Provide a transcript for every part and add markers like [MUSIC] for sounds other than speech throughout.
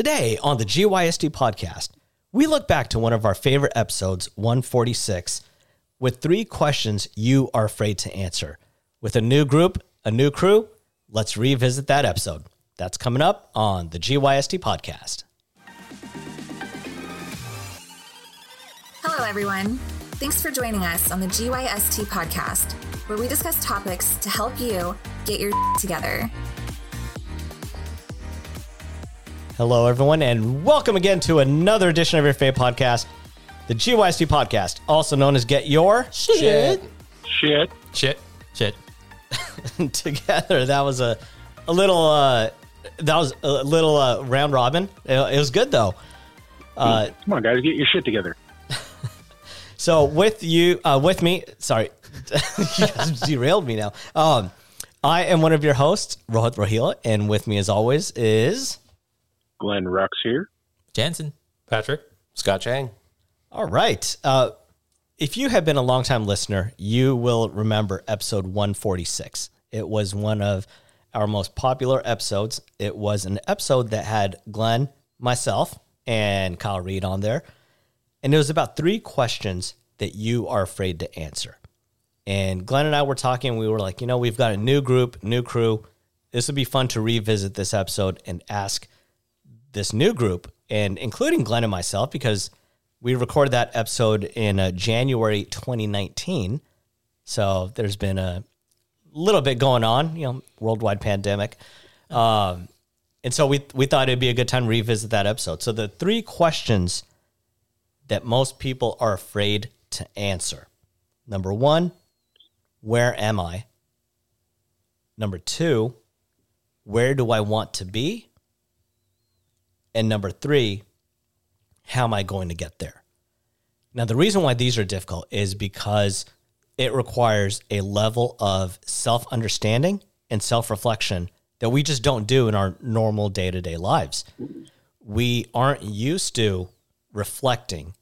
Today on the GYST podcast, we look back to one of our favorite episodes, 146, with three questions you are afraid to answer. With a new group, a new crew, let's revisit that episode. That's coming up on the GYST podcast. Hello, everyone. Thanks for joining us on the GYST podcast, where we discuss topics to help you get your [LAUGHS] together. Hello, everyone, and welcome again to another edition of your favorite podcast, the GYST podcast, also known as Get Your Shit. Shit. Shit. Shit. [LAUGHS] Together, that was a a little uh, that was a little uh, round robin. It, it was good though. Uh, Come on, guys, get your shit together. [LAUGHS] so with you, uh, with me, sorry, [LAUGHS] you guys derailed me now. Um, I am one of your hosts, Rohit Rohila, and with me, as always, is Glenn Rux here. Jansen. Patrick. Scott Chang. All right. Uh, if you have been a longtime listener, you will remember episode 146. It was one of our most popular episodes. It was an episode that had Glenn, myself, and Kyle Reed on there. And it was about three questions that you are afraid to answer. And Glenn and I were talking. We were like, you know, we've got a new group, new crew. This would be fun to revisit this episode and ask this new group, and including Glenn and myself, because we recorded that episode in uh, January 2019. So there's been a little bit going on, you know, worldwide pandemic. Um, and so we, we thought it'd be a good time to revisit that episode. So the three questions that most people are afraid to answer. Number one, where am I? Number two, where do I want to be? And number three, how am I going to get there? Now, the reason why these are difficult is because it requires a level of self understanding and self reflection that we just don't do in our normal day to day lives. We aren't used to reflecting,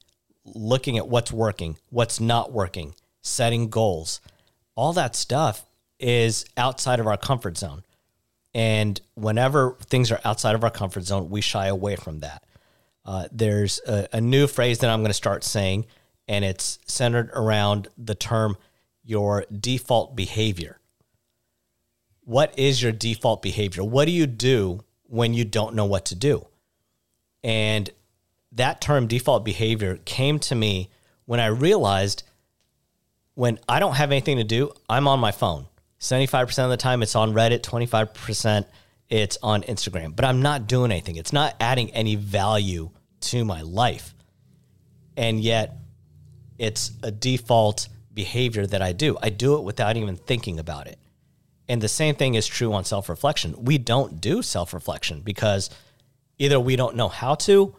looking at what's working, what's not working, setting goals. All that stuff is outside of our comfort zone. And whenever things are outside of our comfort zone, we shy away from that. Uh, there's a, a new phrase that I'm going to start saying, and it's centered around the term your default behavior. What is your default behavior? What do you do when you don't know what to do? And that term default behavior came to me when I realized when I don't have anything to do, I'm on my phone. 75% of the time it's on Reddit, 25% it's on Instagram, but I'm not doing anything. It's not adding any value to my life. And yet it's a default behavior that I do. I do it without even thinking about it. And the same thing is true on self reflection. We don't do self reflection because either we don't know how to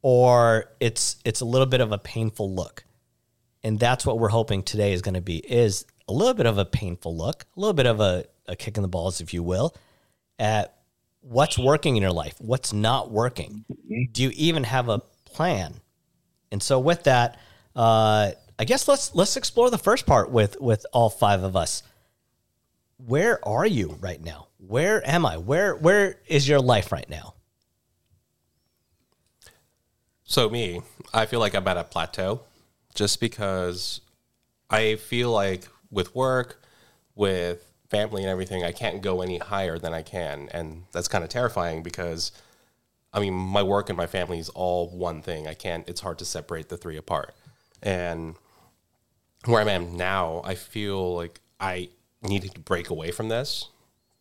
or it's it's a little bit of a painful look. And that's what we're hoping today is going to be is a little bit of a painful look, a little bit of a, a kick in the balls, if you will, at what's working in your life, what's not working. Do you even have a plan? And so with that, uh, I guess let's let's explore the first part with with all five of us. Where are you right now? Where am I? Where where is your life right now? So me, I feel like I'm at a plateau just because I feel like with work, with family and everything, I can't go any higher than I can. And that's kind of terrifying because I mean, my work and my family is all one thing. I can't, it's hard to separate the three apart. And where I am now, I feel like I needed to break away from this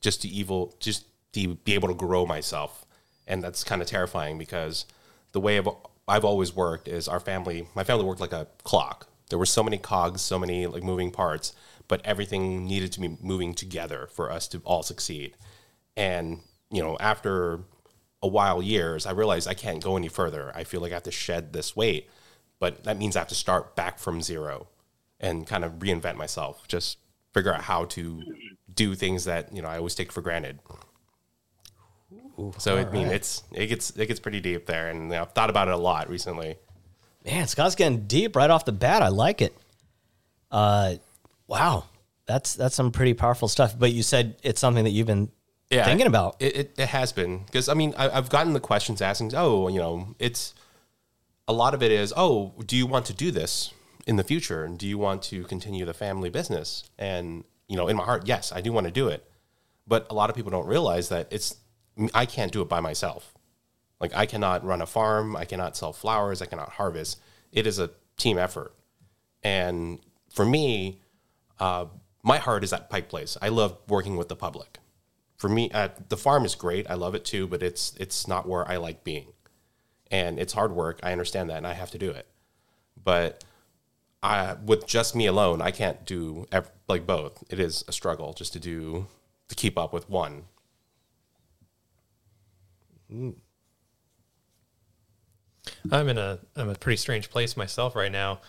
just to evil, just to be able to grow myself. And that's kind of terrifying because the way I've, I've always worked is our family, my family worked like a clock. There were so many cogs, so many like moving parts, but everything needed to be moving together for us to all succeed. And, you know, after a while years, I realized I can't go any further. I feel like I have to shed this weight, but that means I have to start back from zero and kind of reinvent myself. Just figure out how to do things that you know I always take for granted. so I mean, it's it gets it gets pretty deep there, and you know, I've thought about it a lot recently. Man, Scott's getting deep right off the bat. I like it. Uh, wow, that's that's some pretty powerful stuff. But you said it's something that you've been yeah, thinking about. It, it, it has been because I mean I, I've gotten the questions asking, oh, you know, it's a lot of it is, oh, do you want to do this in the future, and do you want to continue the family business? And you know, in my heart, yes, I do want to do it, but a lot of people don't realize that it's I can't do it by myself. Like I cannot run a farm, I cannot sell flowers, I cannot harvest. It is a team effort, and for me, uh, my heart is at Pike Place. I love working with the public. For me, uh, the farm is great. I love it too, but it's it's not where I like being, and it's hard work. I understand that, and I have to do it. But I, with just me alone, I can't do ev- like both. It is a struggle just to do to keep up with one. I'm in a I'm a pretty strange place myself right now.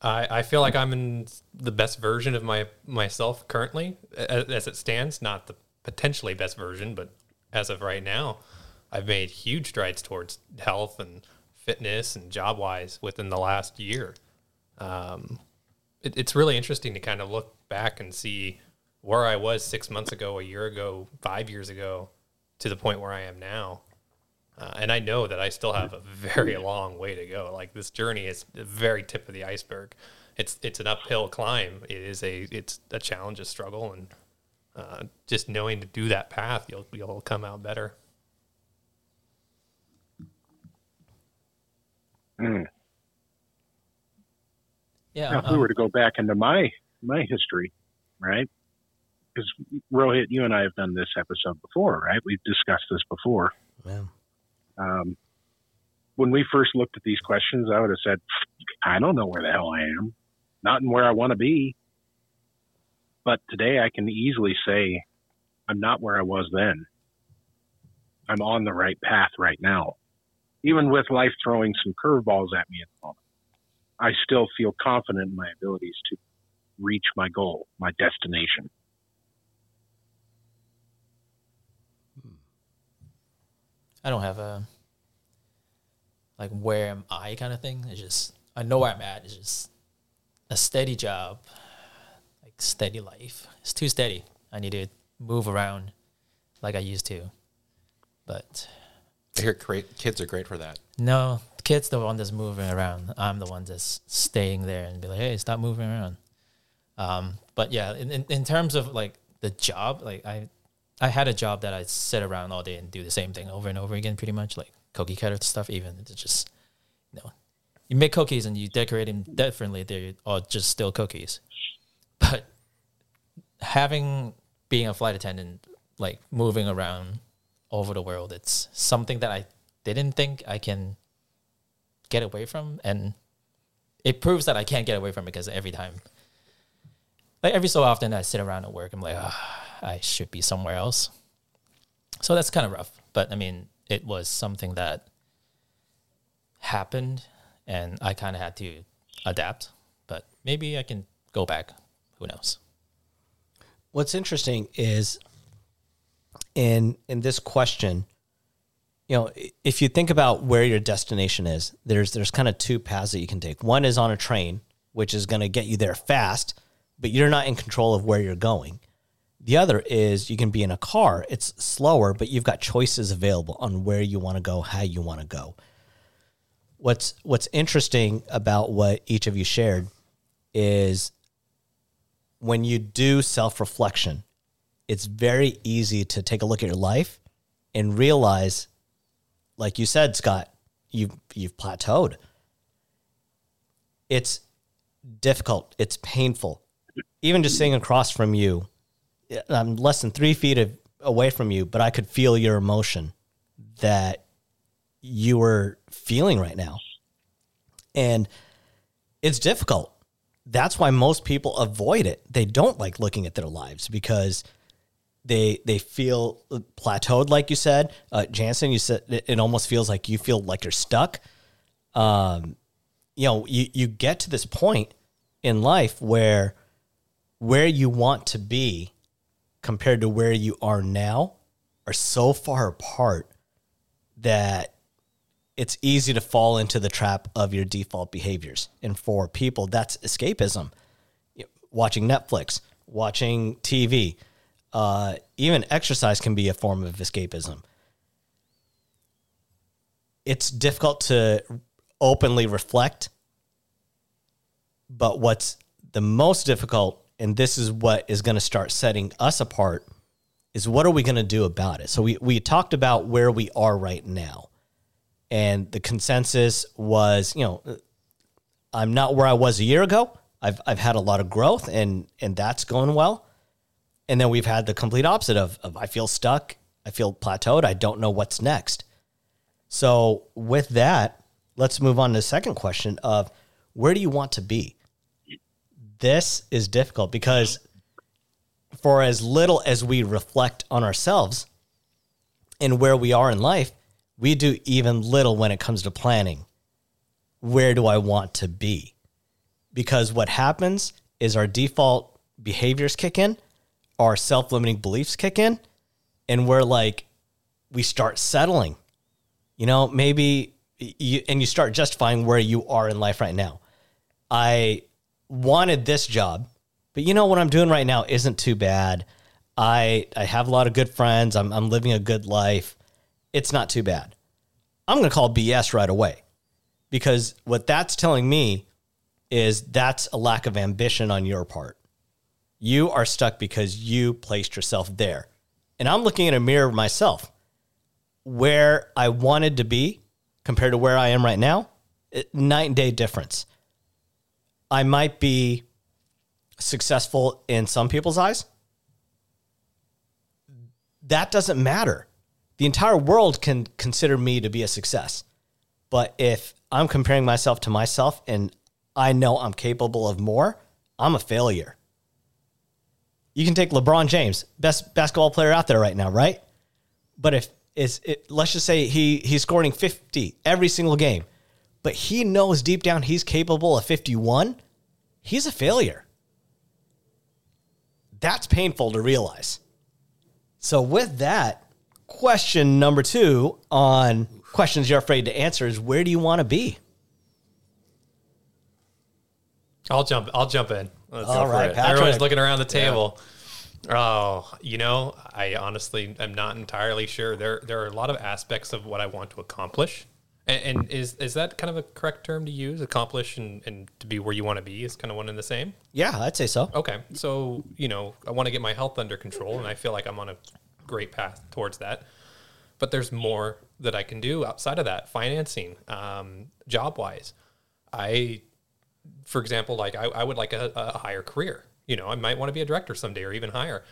I, I feel like I'm in the best version of my myself currently as, as it stands. Not the potentially best version, but as of right now, I've made huge strides towards health and fitness and job wise within the last year. Um, it, it's really interesting to kind of look back and see where I was six months ago, a year ago, five years ago, to the point where I am now. Uh, and I know that I still have a very long way to go. Like this journey is the very tip of the iceberg. It's it's an uphill climb. It is a it's a challenge, a struggle, and uh, just knowing to do that path, you'll you'll come out better. Yeah. Now, if um, we were to go back into my my history, right? Because Rohit, you and I have done this episode before, right? We've discussed this before. Yeah. Um, when we first looked at these questions, I would have said, "I don't know where the hell I am, not in where I want to be." But today, I can easily say, "I'm not where I was then. I'm on the right path right now." Even with life throwing some curveballs at me at the moment, I still feel confident in my abilities to reach my goal, my destination. I don't have a like where am I kind of thing. It's just I know where I'm at. It's just a steady job, like steady life. It's too steady. I need to move around like I used to. But I hear great kids are great for that. no, the kid's the one that's moving around. I'm the one that's staying there and be like, hey, stop moving around. Um, but yeah, in, in, in terms of like the job, like I I had a job that I sit around all day and do the same thing over and over again, pretty much like cookie cutter stuff. Even it's just you know, you make cookies and you decorate them differently. They're all just still cookies. But having being a flight attendant, like moving around over the world, it's something that I didn't think I can get away from, and it proves that I can't get away from it because every time, like every so often, I sit around at work, I'm like, ah, I should be somewhere else. So that's kind of rough, but I mean, it was something that happened, and I kind of had to adapt. But maybe I can go back. Who knows? What's interesting is in in this question, you know, if you think about where your destination is, there's there's kind of two paths that you can take. One is on a train, which is going to get you there fast, but you're not in control of where you're going. The other is you can be in a car. It's slower, but you've got choices available on where you want to go, how you want to go. What's what's interesting about what each of you shared is when you do self-reflection, it's very easy to take a look at your life and realize like you said, Scott, you've you've plateaued. It's difficult. It's painful. Even just sitting across from you, I'm less than three feet of, away from you, but I could feel your emotion that you were feeling right now, and it's difficult. That's why most people avoid it. They don't like looking at their lives because they they feel plateaued, like you said, uh, Jansen. You said it, it almost feels like you feel like you're stuck. Um, you know, you you get to this point in life where where you want to be compared to where you are now are so far apart that it's easy to fall into the trap of your default behaviors. And for people, that's escapism. Watching Netflix, watching TV, Uh, even exercise can be a form of escapism. It's difficult to openly reflect, but what's the most difficult, and this is what is going to start setting us apart, is what are we going to do about it? So we, we talked about where we are right now. And the consensus was, you know, I'm not where I was a year ago. I've, I've had a lot of growth and, and that's going well. And then we've had the complete opposite of, of I feel stuck. I feel plateaued. I don't know what's next. So with that, let's move on to the second question of where do you want to be? This is difficult because for as little as we reflect on ourselves and where we are in life, we do even little when it comes to planning. Where do I want to be? Because what happens is our default behaviors kick in, our self limiting beliefs kick in, and we're like, we start settling. You know, maybe you, and you start justifying where you are in life right now. I wanted this job, but you know what I'm doing right now isn't too bad. I I have a lot of good friends. I'm I'm living a good life. It's not too bad. I'm going to call BS right away. Because what that's telling me is that's a lack of ambition on your part. You are stuck because you placed yourself there. And I'm looking in a mirror myself. Where I wanted to be compared to where I am right now, night and day difference. I might be successful in some people's eyes. That doesn't matter. The entire world can consider me to be a success. But if I'm comparing myself to myself and I know I'm capable of more, I'm a failure. You can take LeBron James, best basketball player out there right now, right? But if is it, let's just say he he's scoring 50 every single game, but he knows deep down he's capable of 51, he's a failure. That's painful to realize. So with that, question number 2 on questions you're afraid to answer is where do you want to be? I'll jump. I'll jump in. Let's All right. Everyone's looking around the table. Oh, you know, I honestly am not entirely sure. There, there are a lot of aspects of what I want to accomplish, and, and is is that kind of a correct term to use? Accomplish and, and to be where you want to be is kind of one and the same. Yeah, I'd say so. Okay, so you know, I want to get my health under control, and I feel like I'm on a great path towards that. But there's more that I can do outside of that, financing, um, job wise. I, for example, like I, I would like a, a higher career. You know, I might want to be a director someday or even higher.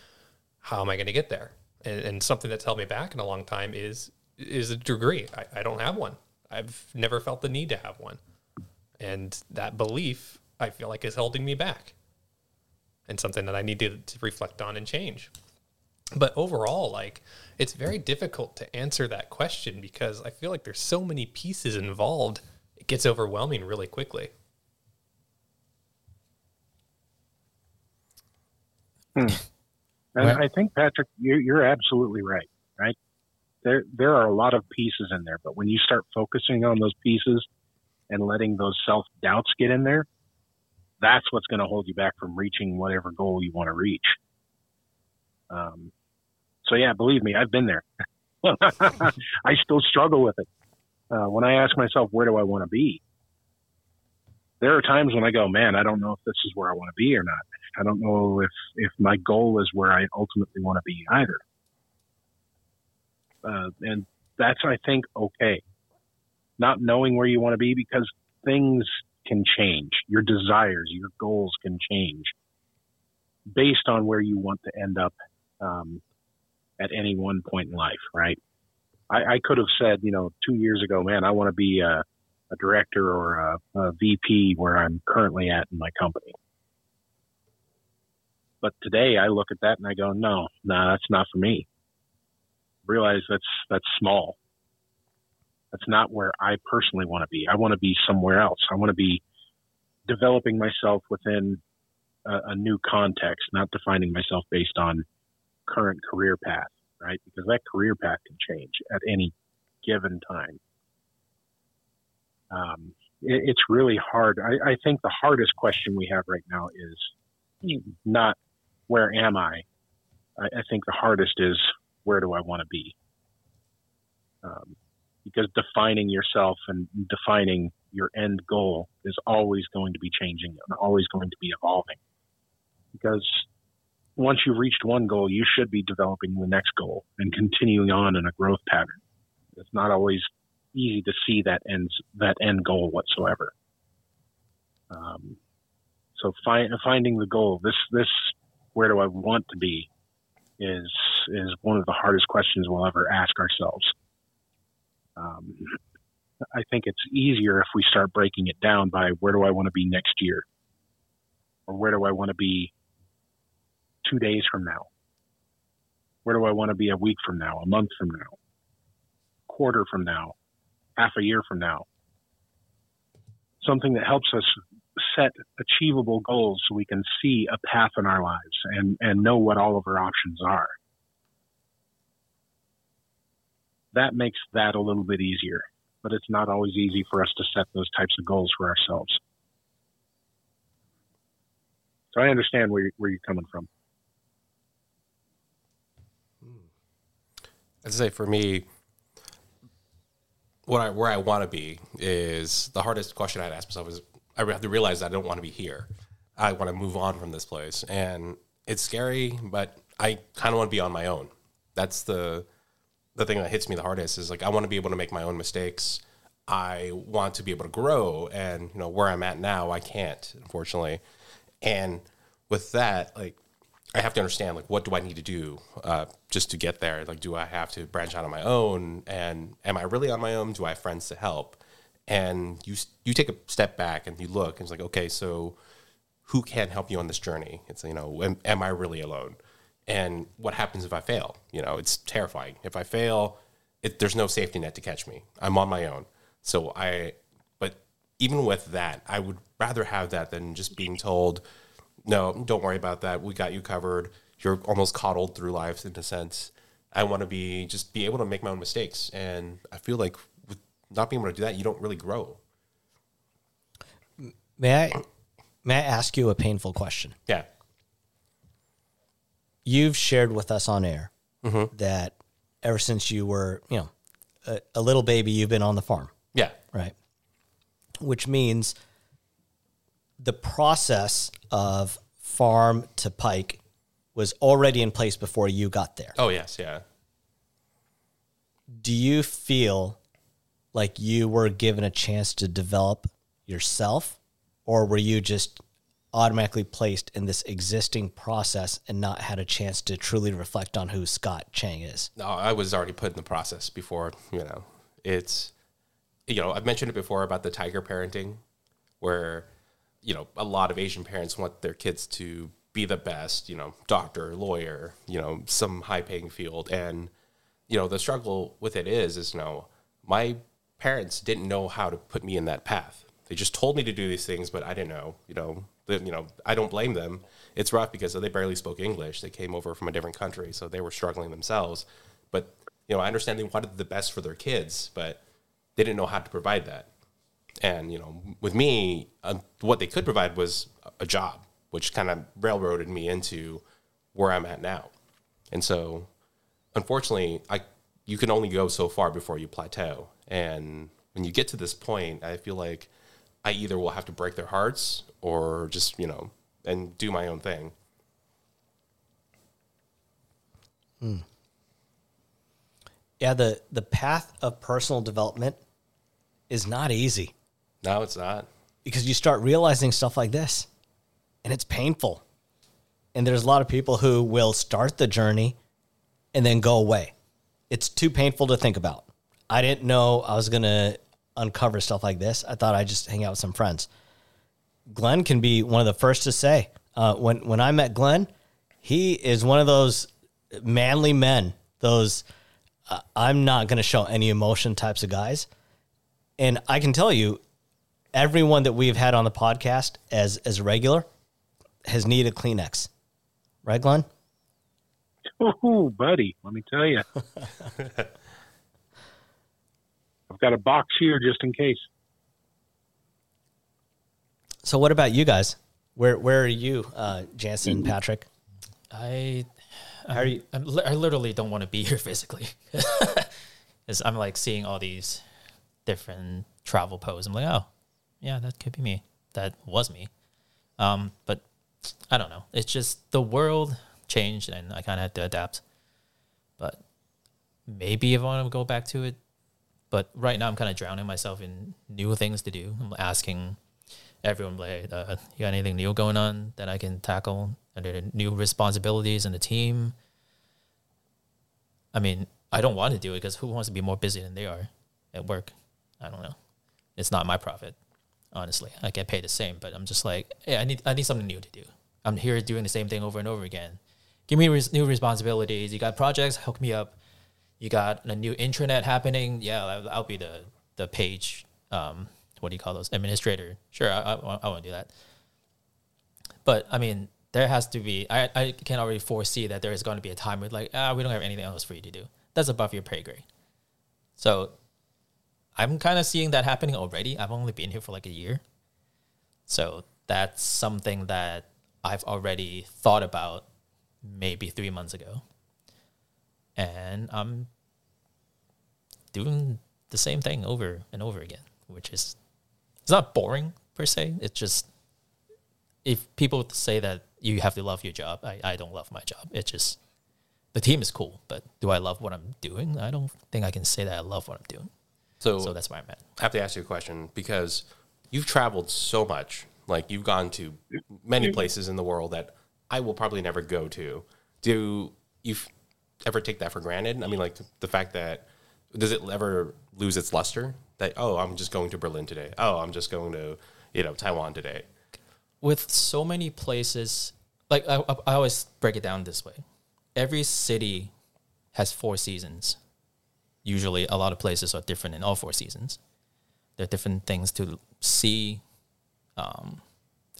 How am I going to get there? And, and something that's held me back in a long time is is a degree. I, I don't have one. I've never felt the need to have one, and that belief I feel like is holding me back and something that I need to, to reflect on and change. But overall, like it's very difficult to answer that question because I feel like there's so many pieces involved. It gets overwhelming really quickly. Hmm. And Well- I think Patrick, you're, you're absolutely right. Right there, there are a lot of pieces in there, but when you start focusing on those pieces and letting those self doubts get in there, that's what's going to hold you back from reaching whatever goal you want to reach. Um, so yeah, believe me, I've been there. [LAUGHS] I still struggle with it. Uh, when I ask myself, where do I want to be? There are times when I go, man, I don't know if this is where I want to be or not. I don't know if, if my goal is where I ultimately want to be either. Uh, and that's, I think, okay. Not knowing where you want to be because things can change. Your desires, your goals can change based on where you want to end up um, at any one point in life, right? I, I could have said, you know, two years ago, man, I want to be a, a director or a, a VP where I'm currently at in my company. But today I look at that and I go, no, no, that's not for me. Realize that's that's small. That's not where I personally want to be. I want to be somewhere else. I want to be developing myself within a, a new context, not defining myself based on current career path, right? Because that career path can change at any given time. Um, it, it's really hard. I, I think the hardest question we have right now is not where am I, I, I think the hardest is where do I want to be? Um, because defining yourself and defining your end goal is always going to be changing and always going to be evolving. Because once you've reached one goal, you should be developing the next goal and continuing on in a growth pattern. It's not always easy to see that ends that end goal whatsoever. Um, so find, finding the goal, this this where do I want to be, is is one of the hardest questions we'll ever ask ourselves. Um, I think it's easier if we start breaking it down by where do I want to be next year, or where do I want to be two days from now, where do I want to be a week from now, a month from now, quarter from now, half a year from now. Something that helps us set achievable goals so we can see a path in our lives and, and know what all of our options are. That makes that a little bit easier, but it's not always easy for us to set those types of goals for ourselves. So I understand where, where you're coming from. I'd say for me, what I, where I want to be is the hardest question I'd ask myself is I have to realize I don't want to be here. I want to move on from this place, and it's scary, but I kind of want to be on my own. That's the the thing that hits me the hardest is like I want to be able to make my own mistakes. I want to be able to grow, and you know where I'm at now, I can't, unfortunately. And with that, like I have to understand like what do I need to do uh, just to get there? Like, do I have to branch out on my own? And am I really on my own? Do I have friends to help? And you you take a step back and you look and it's like, okay, so who can help you on this journey? It's you know, am, am I really alone? And what happens if I fail? You know, it's terrifying. If I fail, it, there's no safety net to catch me. I'm on my own. So I, but even with that, I would rather have that than just being told no, don't worry about that. We got you covered. You're almost coddled through life in a sense. I want to be just be able to make my own mistakes, and I feel like not being able to do that, you don't really grow. May I may I ask you a painful question? Yeah. You've shared with us on air mm-hmm. that ever since you were, you know, a, a little baby, you've been on the farm, Yeah. right? Which means the process of farm to pike was already in place before you got there. Oh yes. Yeah. Do you feel like you were given a chance to develop yourself, or were you just automatically placed in this existing process and not had a chance to truly reflect on who Scott Chang is? No, I was already put in the process before. You know, it's you know I've mentioned it before about the tiger parenting, where you know a lot of Asian parents want their kids to be the best. You know, doctor, lawyer, you know, some high paying field, and you know the struggle with it is is you know my parents didn't know how to put me in that path. They just told me to do these things, but I didn't know. You know, you know I don't blame them. It's rough because they barely spoke English. They came over from a different country, so they were struggling themselves. But you know, I understand they wanted the best for their kids, but they didn't know how to provide that. And you know, with me, uh, what they could provide was a job, which kind of railroaded me into where I'm at now. And so, unfortunately, I you can only go so far before you plateau. And when you get to this point, I feel like I either will have to break their hearts or just you know and do my own thing. Hmm. Yeah, the the path of personal development is not easy No, it's not. because you start realizing stuff like this and it's painful. And there's a lot of people who will start the journey and then go away. It's too painful to think about. I didn't know I was going to uncover stuff like this. I thought I'd just hang out with some friends. Glenn can be one of the first to say, uh, when, when I met Glenn, he is one of those manly men, those uh, I'm not going to show any emotion types of guys. And I can tell you, everyone that we've had on the podcast as as regular has needed Kleenex, right, Glenn? Ooh, buddy, let me tell you. [LAUGHS] I've got a box here just in case. So, what about you guys? Where where are you, uh, Jansen and Patrick? I How are you? I'm, li- I literally don't want to be [LAUGHS] here physically. [LAUGHS] Because I'm like seeing all these different travel posts. I'm like, oh, yeah, that could be me. That was me. Um, but I don't know. It's just the world changed and I kind of had to adapt. But maybe if I want to go back to it. But right now I'm kind of drowning myself in new things to do. I'm asking everyone, like, uh, you got anything new going on that I can tackle? under the new responsibilities in the team? I mean, I don't want to do it because who wants to be more busy than they are at work? I don't know. It's not my profit, honestly. I get paid the same, but I'm just like, hey, I need I need something new to do. I'm here doing the same thing over and over again. Give me res- new responsibilities. You got projects, hook me up. You got a new intranet happening. Yeah, I'll, I'll be the the page. Um, what do you call those? Administrator. Sure, I, I, I want to do that. But I mean, there has to be. I I can already foresee that there is going to be a time where like ah, we don't have anything else for you to do. That's above your pay grade. So I'm kind of seeing that happening already. I've only been here for like a year. So that's something that I've already thought about maybe three months ago. And I'm doing the same thing over and over again, which is it's not boring per se. It's just if people say that you have to love your job, I, I don't love my job. It's just the team is cool, but do I love what I'm doing? I don't think I can say that I love what I'm doing. So, So that's where I'm at. I have to ask you a question because you've traveled so much. Like you've gone to many places in the world that I will probably never go to. Do you f- ever take that for granted? I mean, like the fact that does it ever lose its luster? That oh, I'm just going to Berlin today. Oh, I'm just going to you know Taiwan today. with so many places like I, I always break it down this way every city has four seasons usually a lot of places are different in all four seasons there are different things to see um,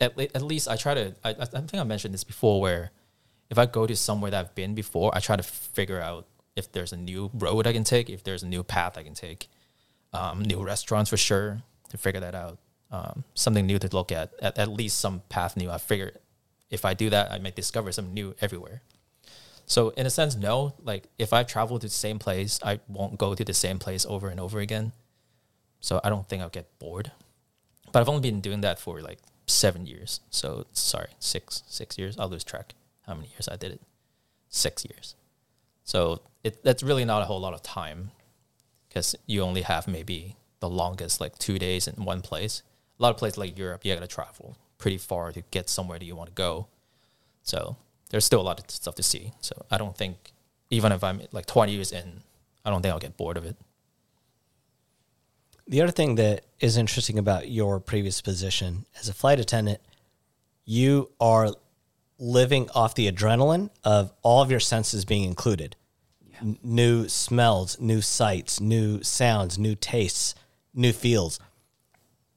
at, at least i try to I, I think i mentioned this before where if i go to somewhere that i've been before i try to figure out if there's a new road i can take if there's a new path i can take um, new restaurants for sure to figure that out. Um, something new to look at, at, at least some path new. I figure if I do that, I might discover something new everywhere. So in a sense, no. Like if I travel to the same place, I won't go to the same place over and over again. So I don't think I'll get bored. But I've only been doing that for like seven years. So sorry, six six years. I'll lose track how many years I did it. Six years. So it that's really not a whole lot of time because you only have maybe the longest like two days in one place. A lot of places like Europe, you gotta travel pretty far to get somewhere that you want to go. So there's still a lot of stuff to see. So I don't think even if I'm like 20 years in, I don't think I'll get bored of it. The other thing that is interesting about your previous position as a flight attendant, you are living off the adrenaline of all of your senses being included. N- new smells, new sights, new sounds, new tastes, new feels.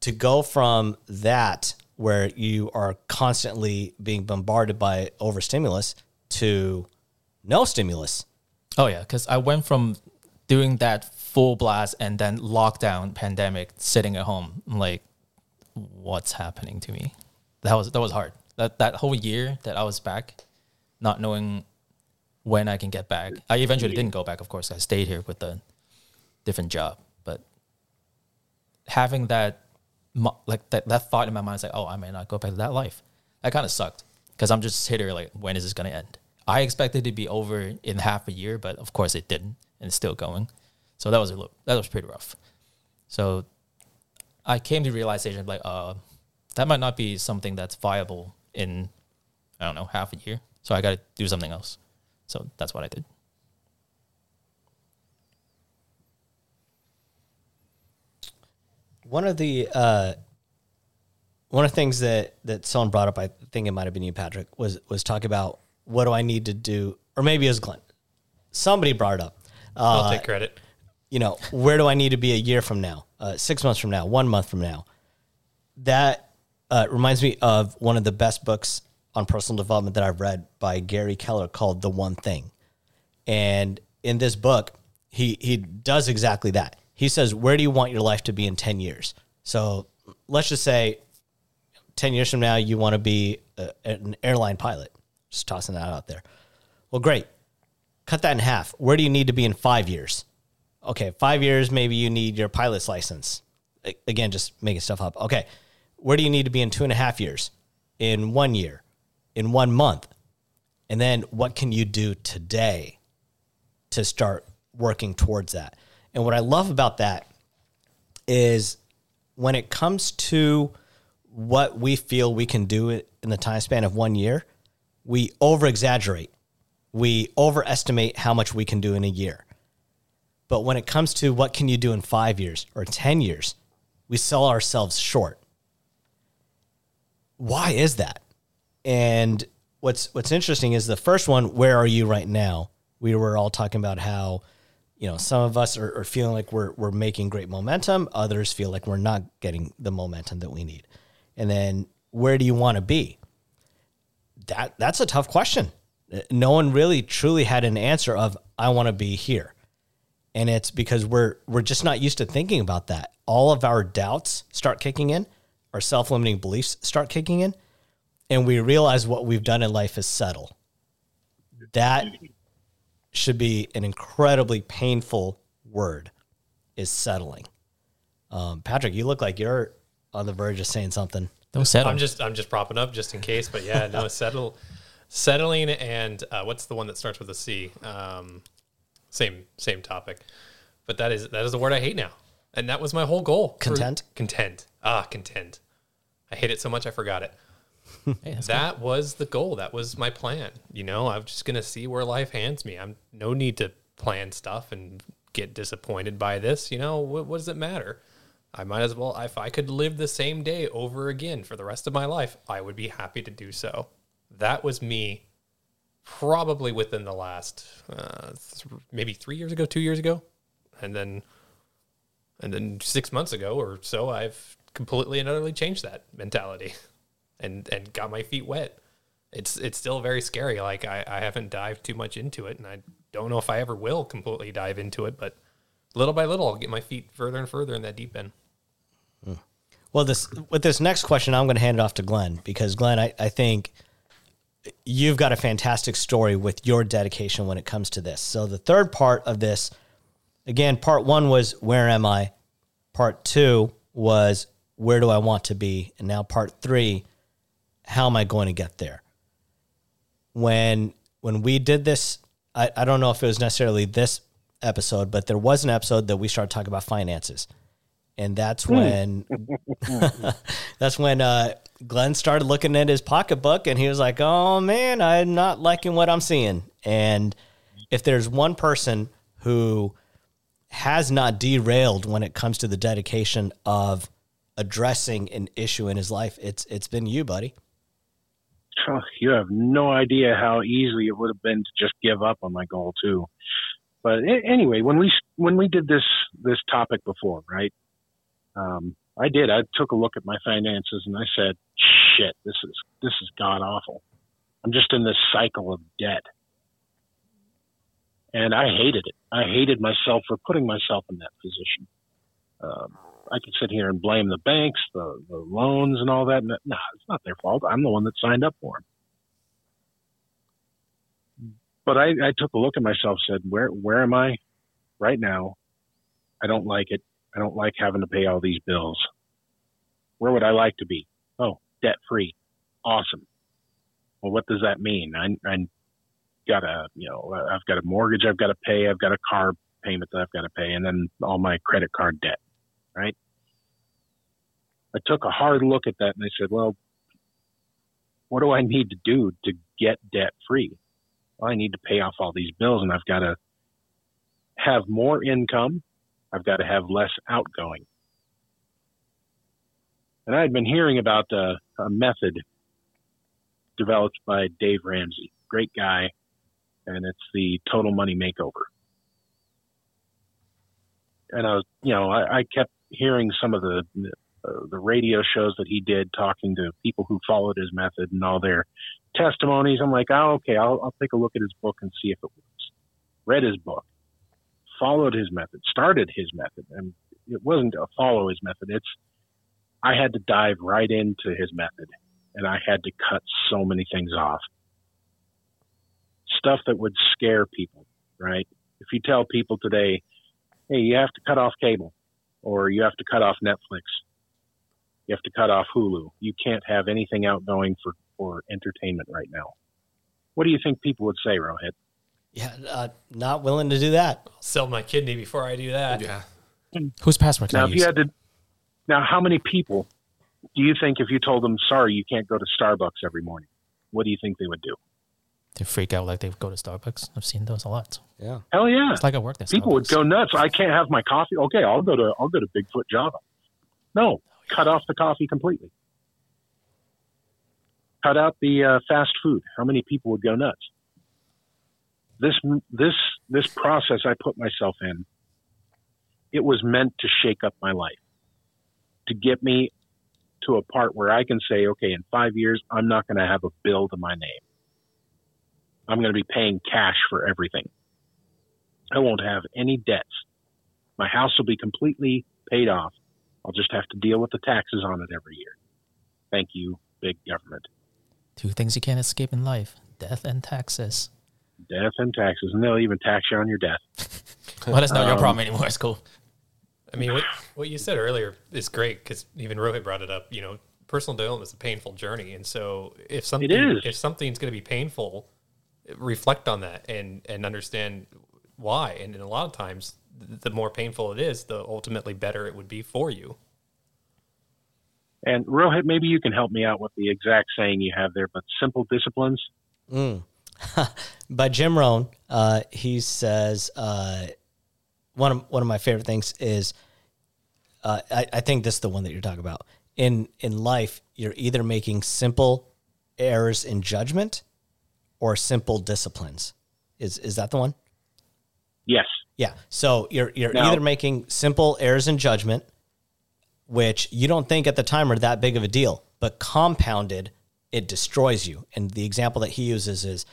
To go from that, where you are constantly being bombarded by overstimulus, to no stimulus. Oh yeah, because I went from doing that full blast and then lockdown pandemic, sitting at home, I'm like, what's happening to me? That was that was hard. That that whole year that I was back, not knowing when I can get back. I eventually didn't go back, of course. I stayed here with a different job, but having that like that, that thought in my mind is like, oh, I may not go back to that life. That kind of sucked because I'm just here like, when is this going to end? I expected it to be over in half a year, but of course it didn't, and it's still going. So that was a little, that was pretty rough. So I came to realization like, uh, that might not be something that's viable in, I don't know, half a year. So I got to do something else. So that's what I did. One of the uh, one of the things that that someone brought up, I think it might have been you, Patrick, was was talk about what do I need to do, or maybe it was Glenn. Somebody brought it up. I'll Uh, take credit. You know, where do I need to be a year from now, uh, six months from now, one month from now? That uh, reminds me of one of the best books on personal development that I've read by Gary Keller called The One Thing. And in this book, he he does exactly that. He says, "Where do you want your life to be in ten years?" So let's just say, ten years from now, you want to be a, an airline pilot. Just tossing that out there. Well, great. cut that in half. Where do you need to be in five years? Okay, five years, maybe you need your pilot's license. Again, just making stuff up. Okay, where do you need to be in two and a half years? In one year? In one month? And then what can you do today to start working towards that? And what I love about that is when it comes to what we feel we can do in the time span of one year, we over exaggerate. We overestimate how much we can do in a year. But when it comes to what can you do in five years or 10 years, we sell ourselves short. Why is that? And what's what's interesting is the first one, where are you right now? We were all talking about how, you know, some of us are, are feeling like we're we're making great momentum, others feel like we're not getting the momentum that we need. And then where do you want to be? That that's a tough question. No one really truly had an answer of I want to be here. And it's because we're we're just not used to thinking about that. All of our doubts start kicking in, our self-limiting beliefs start kicking in, and we realize what we've done in life is settle. That should be an incredibly painful word is settling. Um, Patrick, you look like you're on the verge of saying something. Don't settle. I'm just I'm just propping up just in case, but yeah, no, [LAUGHS] settle, settling, and uh, what's the one that starts with a C? Um, same same topic, but that is that is a word I hate now, and that was my whole goal. for- Content? content, ah, content. I hate it so much I forgot it. [LAUGHS] Hey, that was the goal. That was my plan. You know, I'm just gonna see where life hands me. I'm no need to plan stuff and get disappointed by this. You know, what, what does it matter? I might as well. If I could live the same day over again for the rest of my life, I would be happy to do so. That was me, probably within the last uh, th- maybe three years ago, two years ago, and then and then six months ago or so, I've completely and utterly changed that mentality [LAUGHS] and and got my feet wet. It's it's still very scary. Like I, I haven't dived too much into it, and I don't know if I ever will completely dive into it. But little by little, I'll get my feet further and further in that deep end. Well, this with this next question, I'm going to hand it off to Glenn because Glenn, I, I think you've got a fantastic story with your dedication when it comes to this. So the third part of this, again, part one was where am I? Part two was where do I want to be? And now part three, how am I going to get there? When when we did this, I, I don't know if it was necessarily this episode, but there was an episode that we started talking about finances. And that's when [LAUGHS] that's when uh, Glenn started looking at his pocketbook and he was like, "Oh man, I'm not liking what I'm seeing." And if there's one person who has not derailed when it comes to the dedication of addressing an issue in his life, it's it's been you, buddy. Oh, you have no idea how easy it would have been to just give up on my goal too. But anyway, when we when we did this this topic before, right? Um, I did. I took a look at my finances and I said, "Shit, this is this is god awful. I'm just in this cycle of debt." And I hated it. I hated myself for putting myself in that position. Um, I could sit here and blame the banks, the, the loans, and all that. No, it's not their fault. I'm the one that signed up for them. But I, I took a look at myself, said, "Where where am I right now? I don't like it. I don't like having to pay all these bills. Where would I like to be? Oh, debt free. Awesome. Well, what does that mean? I, I got a, you know, I've got a mortgage I've got to pay. I've got a car payment that I've got to pay, and then all my credit card debt, right? I took a hard look at that and I said, well, what do I need to do to get debt free? Well, I need to pay off all these bills and I've got to have more income. I've got to have less outgoing. And I had been hearing about a, a method developed by Dave Ramsey, great guy, and it's the total money makeover. And I was, you know, I, I kept hearing some of the uh, the radio shows that he did, talking to people who followed his method and all their testimonies. I'm like, oh, okay, I'll, I'll take a look at his book and see if it works. Read his book, followed his method, started his method, and it wasn't a follow his method. It's I had to dive right into his method, and I had to cut so many things off. Stuff that would scare people, right? If you tell people today, hey, you have to cut off cable or you have to cut off Netflix, you have to cut off Hulu, you can't have anything outgoing for, for entertainment right now. What do you think people would say, Rohit? Yeah, uh, not willing to do that. Sell my kidney before I do that. Yeah. Whose password can Now, I if use? you had to, now how many people do you think if you told them, sorry, you can't go to Starbucks every morning, what do you think they would do? they freak out like they go to Starbucks. I've seen those a lot. Yeah. Hell yeah. It's like I work there. people would go nuts. I can't have my coffee. Okay, I'll go to I'll go to Bigfoot Java. No, cut off the coffee completely. Cut out the uh, fast food. How many people would go nuts? This this this process I put myself in. It was meant to shake up my life, to get me to a part where I can say, okay, in five years, I'm not going to have a bill to my name. I'm going to be paying cash for everything. I won't have any debts. My house will be completely paid off. I'll just have to deal with the taxes on it every year. Thank you, big government. Two things you can't escape in life: death and taxes. Death and taxes, and they'll even tax you on your death. [LAUGHS] Well, that's not your Um, problem anymore. [LAUGHS] It's cool. I mean, what, what you said earlier is great because even Rohit brought it up. You know, personal development is a painful journey, and so if something is. if something's going to be painful, reflect on that and and understand why. And, a lot of times, the more painful it is, the ultimately better it would be for you. And Rohit, maybe you can help me out with the exact saying you have there, but simple disciplines. Mm. [LAUGHS] By Jim Rohn, uh, he says uh, one of one of my favorite things is uh, I, I think this is the one that you're talking about. In in life, you're either making simple errors in judgment or simple disciplines. Is is that the one? Yes. Yeah. So you're you're Now- either making simple errors in judgment, which you don't think at the time are that big of a deal, but compounded, it destroys you. And the example that he uses is,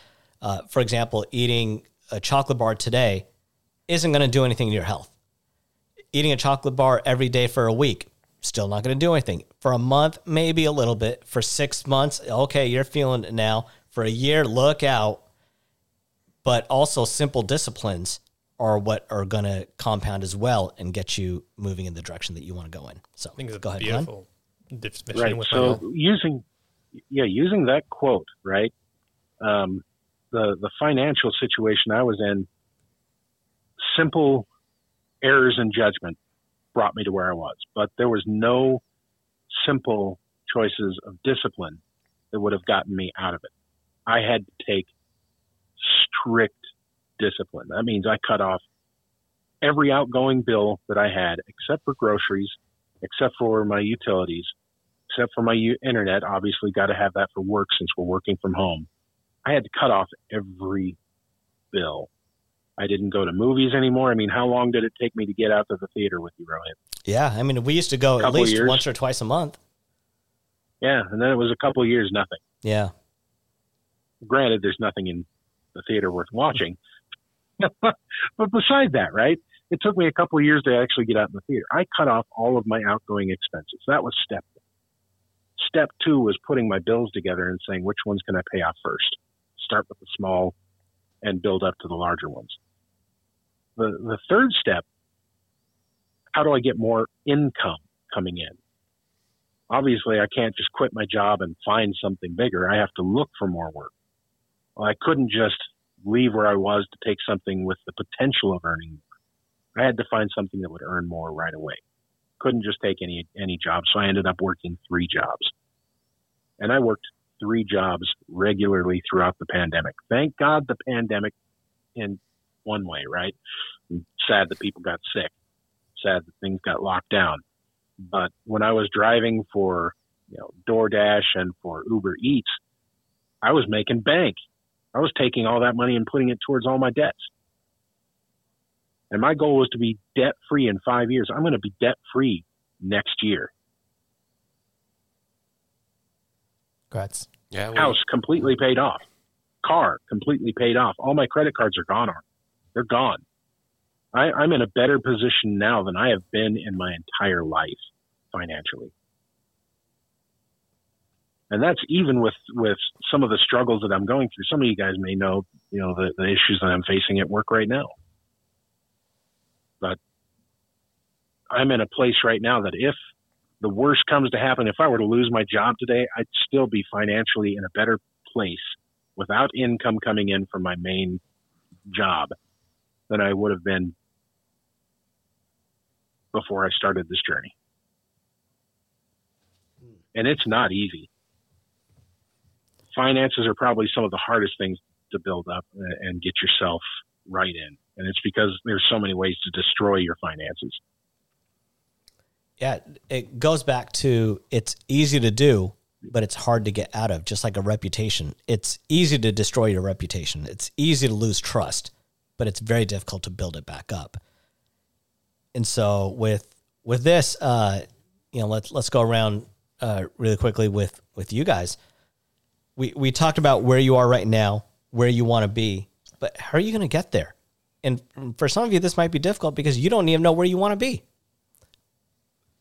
uh, for example, eating a chocolate bar today isn't going to do anything to your health. Eating a chocolate bar every day for a week, still not going to do anything. For a month, maybe a little bit. For six months, okay, you're feeling it now. For a year, look out. But also, simple disciplines are what are going to compound as well and get you moving in the direction that you want to go in. So, I think it's go ahead, beautiful right. with So using, yeah, using that quote, right? Um, the the financial situation I was in, simple errors in judgment brought me to where I was, but there was no simple choices of discipline that would have gotten me out of it. I had to take strict discipline. That means I cut off every outgoing bill that I had, except for groceries, except for my utilities, except for my internet. Obviously, got to have that for work since we're working from home. I had to cut off every bill. I didn't go to movies anymore. I mean, how long did it take me to get out to the theater with you, Rohit? Yeah, I mean, we used to go at least years. once or twice a month. Yeah, and then it was a couple of years, nothing. Yeah. Granted, there's nothing in the theater worth watching. [LAUGHS] but beside that, right? It took me a couple of years to actually get out in the theater. I cut off all of my outgoing expenses. That was step one. Step two was putting my bills together and saying, which ones can I pay off first? Start with the small and build up to the larger ones. The, the third step, how do I get more income coming in? Obviously, I can't just quit my job and find something bigger. I have to look for more work. Well, I couldn't just leave where I was to take something with the potential of earning more. I had to find something that would earn more right away. Couldn't just take any any job, so I ended up working three jobs. And I worked three jobs regularly throughout the pandemic. Thank God the pandemic in one way, right? Sad that people got sick. Sad that things got locked down. But when I was driving for, you know, DoorDash and for Uber Eats, I was making bank. I was taking all that money and putting it towards all my debts. And my goal was to be debt free in five years. I'm going to be debt free next year. Congrats. Yeah. we- House completely paid off. Car completely paid off. All my credit cards are gone. They're gone. I, I'm in a better position now than I have been in my entire life financially. and that's even with with some of the struggles that I'm going through. Some of you guys may know, you know, the, the issues that I'm facing at work right now. But I'm in a place right now that if the worst comes to happen, if I were to lose my job today, I'd still be financially in a better place without income coming in from my main job than I would have been before I started this journey. Hmm. And it's not easy. Finances are probably some of the hardest things to build up and get yourself right in. And it's because there's so many ways to destroy your finances. Yeah, it goes back to it's easy to do, but it's hard to get out of, just like a reputation. It's easy to destroy your reputation. It's easy to lose trust, but it's very difficult to build it back up. And so with with this, uh, you know, let's let's go around uh, really quickly with with you guys. We we talked about where you are right now, where you want to be, but how are you going to get there? And for some of you, this might be difficult because you don't even know where you want to be.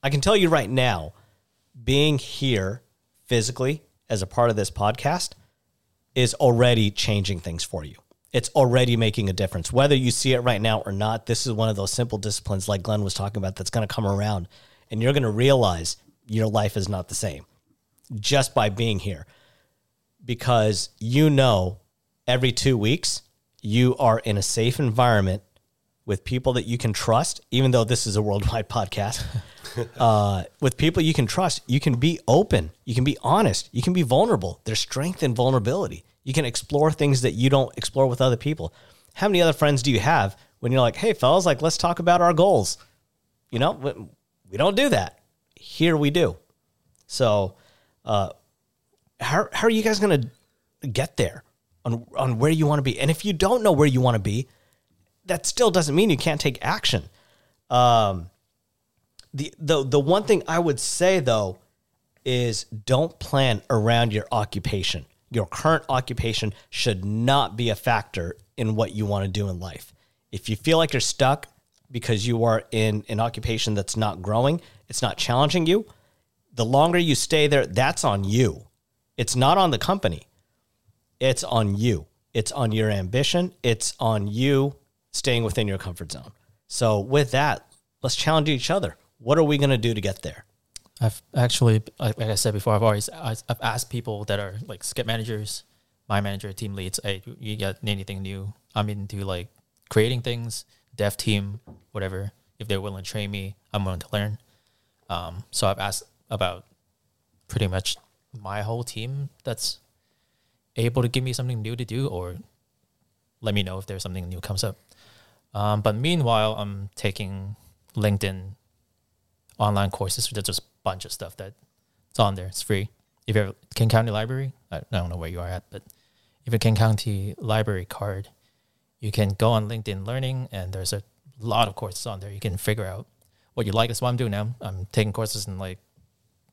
I can tell you right now, being here physically as a part of this podcast is already changing things for you. It's already making a difference. Whether you see it right now or not, this is one of those simple disciplines, like Glenn was talking about, that's going to come around and you're going to realize your life is not the same just by being here because you know every two weeks you are in a safe environment with people that you can trust, even though this is a worldwide [LAUGHS] podcast, [LAUGHS] uh, with people you can trust, you can be open, you can be honest, you can be vulnerable. There's strength in vulnerability. You can explore things that you don't explore with other people. How many other friends do you have when you're like, hey, fellas, like, let's talk about our goals? You know, we don't do that. Here we do. So, uh, how, how are you guys going to get there on, on where you want to be? And if you don't know where you want to be, that still doesn't mean you can't take action. Um, the, the, the one thing I would say though is don't plan around your occupation. Your current occupation should not be a factor in what you want to do in life. If you feel like you're stuck because you are in an occupation that's not growing, it's not challenging you, the longer you stay there, that's on you. It's not on the company. It's on you. It's on your ambition. It's on you staying within your comfort zone. So, with that, let's challenge each other. What are we going to do to get there? I've actually, like I said before, I've always I've asked people that are like skip managers, my manager, team leads, hey, you got anything new? I'm into like creating things, dev team, whatever. If they're willing to train me, I'm willing to learn. Um, so I've asked about pretty much my whole team that's able to give me something new to do or let me know if there's something new comes up. Um, but meanwhile, I'm taking LinkedIn online courses. There's just a bunch of stuff that's on there. It's free. If you're King County Library, I don't know where you are at, but if you're King County Library card, you can go on LinkedIn Learning, and there's a lot of courses on there. You can figure out what you like. That's what I'm doing now. I'm taking courses in like,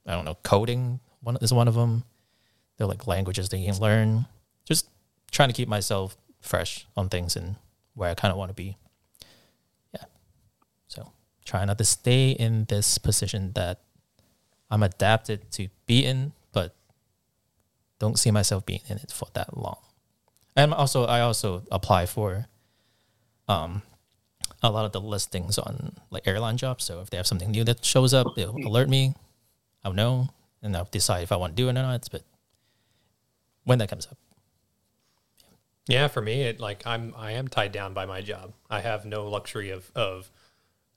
I don't know, coding. One is one of them. They're like languages that you can learn. Just trying to keep myself fresh on things and where I kind of want to be. Try not to stay in this position that I'm adapted to be in, but don't see myself being in it for that long. And also, I also apply for um, a lot of the listings on like airline jobs. So if they have something new that shows up, they'll alert me. I'll know, and I'll decide if I want to do it or not. But when that comes up. Yeah, for me, it like I'm I am tied down by my job. I have no luxury of of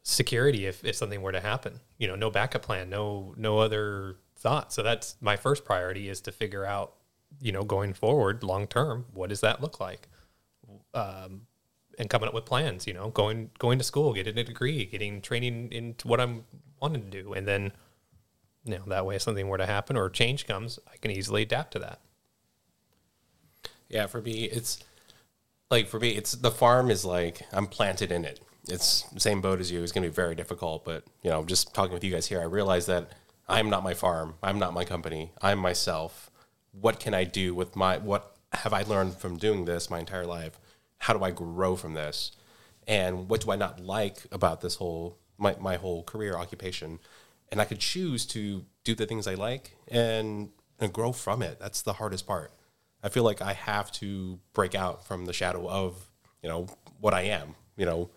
security if, if something were to happen. You know, no backup plan, no no other thought. So that's my first priority is to figure out, you know, going forward long term, what does that look like? Um, and coming up with plans, you know, going going to school, getting a degree, getting training into what I'm wanting to do, and then, you know, that way if something were to happen or change comes, I can easily adapt to that. Yeah, for me, it's like for me, it's the farm is like I'm planted in it. It's the same boat as you. It's going to be very difficult, but you know, just talking with you guys here, I realize that I'm not my farm. I'm not my company. I'm myself. What can I do with my what have I learned from doing this my entire life? How do I grow from this? And what do I not like about this whole my, my whole career occupation? And I could choose to do the things I like and and grow from it. That's the hardest part. I feel like I have to break out from the shadow of, you know, what I am, you know,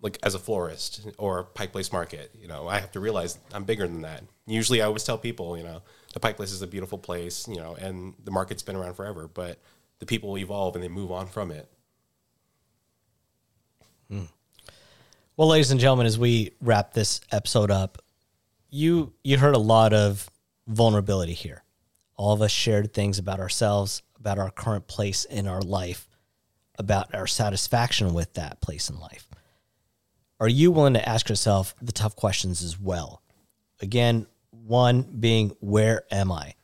like as a florist or Pike Place Market, you know, I have to realize I'm bigger than that. Usually I always tell people, you know, the Pike Place is a beautiful place, you know, and the market's been around forever, but the people evolve and they move on from it. Hmm. Well, ladies and gentlemen, as we wrap this episode up, you you heard a lot of vulnerability here. All of us shared things about ourselves, about our current place in our life, about our satisfaction with that place in life. Are you willing to ask yourself the tough questions as well? Again, one being, where am I?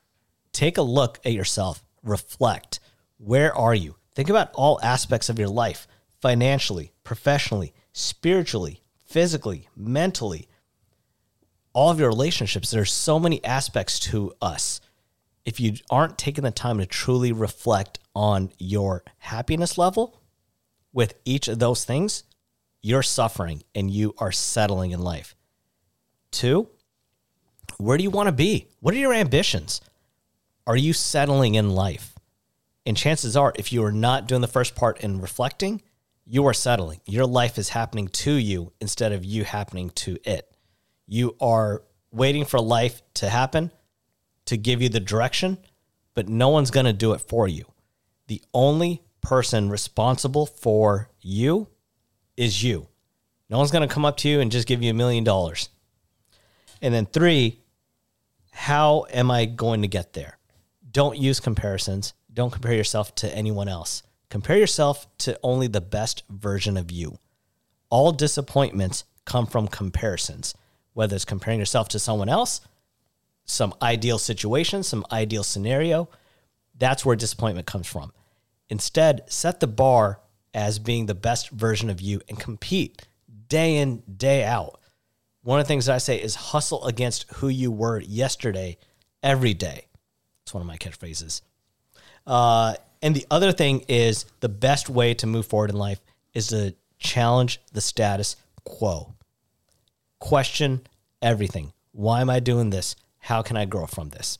Take a look at yourself, reflect. Where are you? Think about all aspects of your life financially, professionally, spiritually, physically, mentally, all of your relationships. There are so many aspects to us. If you aren't taking the time to truly reflect on your happiness level with each of those things, you're suffering and you are settling in life. Two, where do you want to be? What are your ambitions? Are you settling in life? And chances are, if you are not doing the first part in reflecting, you are settling. Your life is happening to you instead of you happening to it. You are waiting for life to happen to give you the direction, but no one's going to do it for you. The only person responsible for you is you. No one's going to come up to you and just give you a million dollars. And then three, how am I going to get there? Don't use comparisons. Don't compare yourself to anyone else. Compare yourself to only the best version of you. All disappointments come from comparisons, whether it's comparing yourself to someone else, some ideal situation, some ideal scenario. That's where disappointment comes from. Instead, set the bar as being the best version of you and compete day in, day out. One of the things that I say is hustle against who you were yesterday every day. It's one of my catchphrases. Uh, and the other thing is the best way to move forward in life is to challenge the status quo. Question everything. Why am I doing this? How can I grow from this?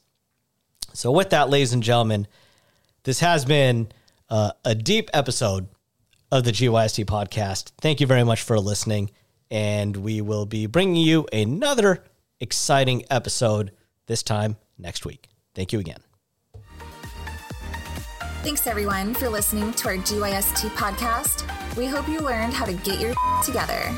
So, with that, ladies and gentlemen, this has been uh, a deep episode of the GYST podcast. Thank you very much for listening. And we will be bringing you another exciting episode this time next week. Thank you again. Thanks everyone for listening to our GYST podcast. We hope you learned how to get your [LAUGHS] together.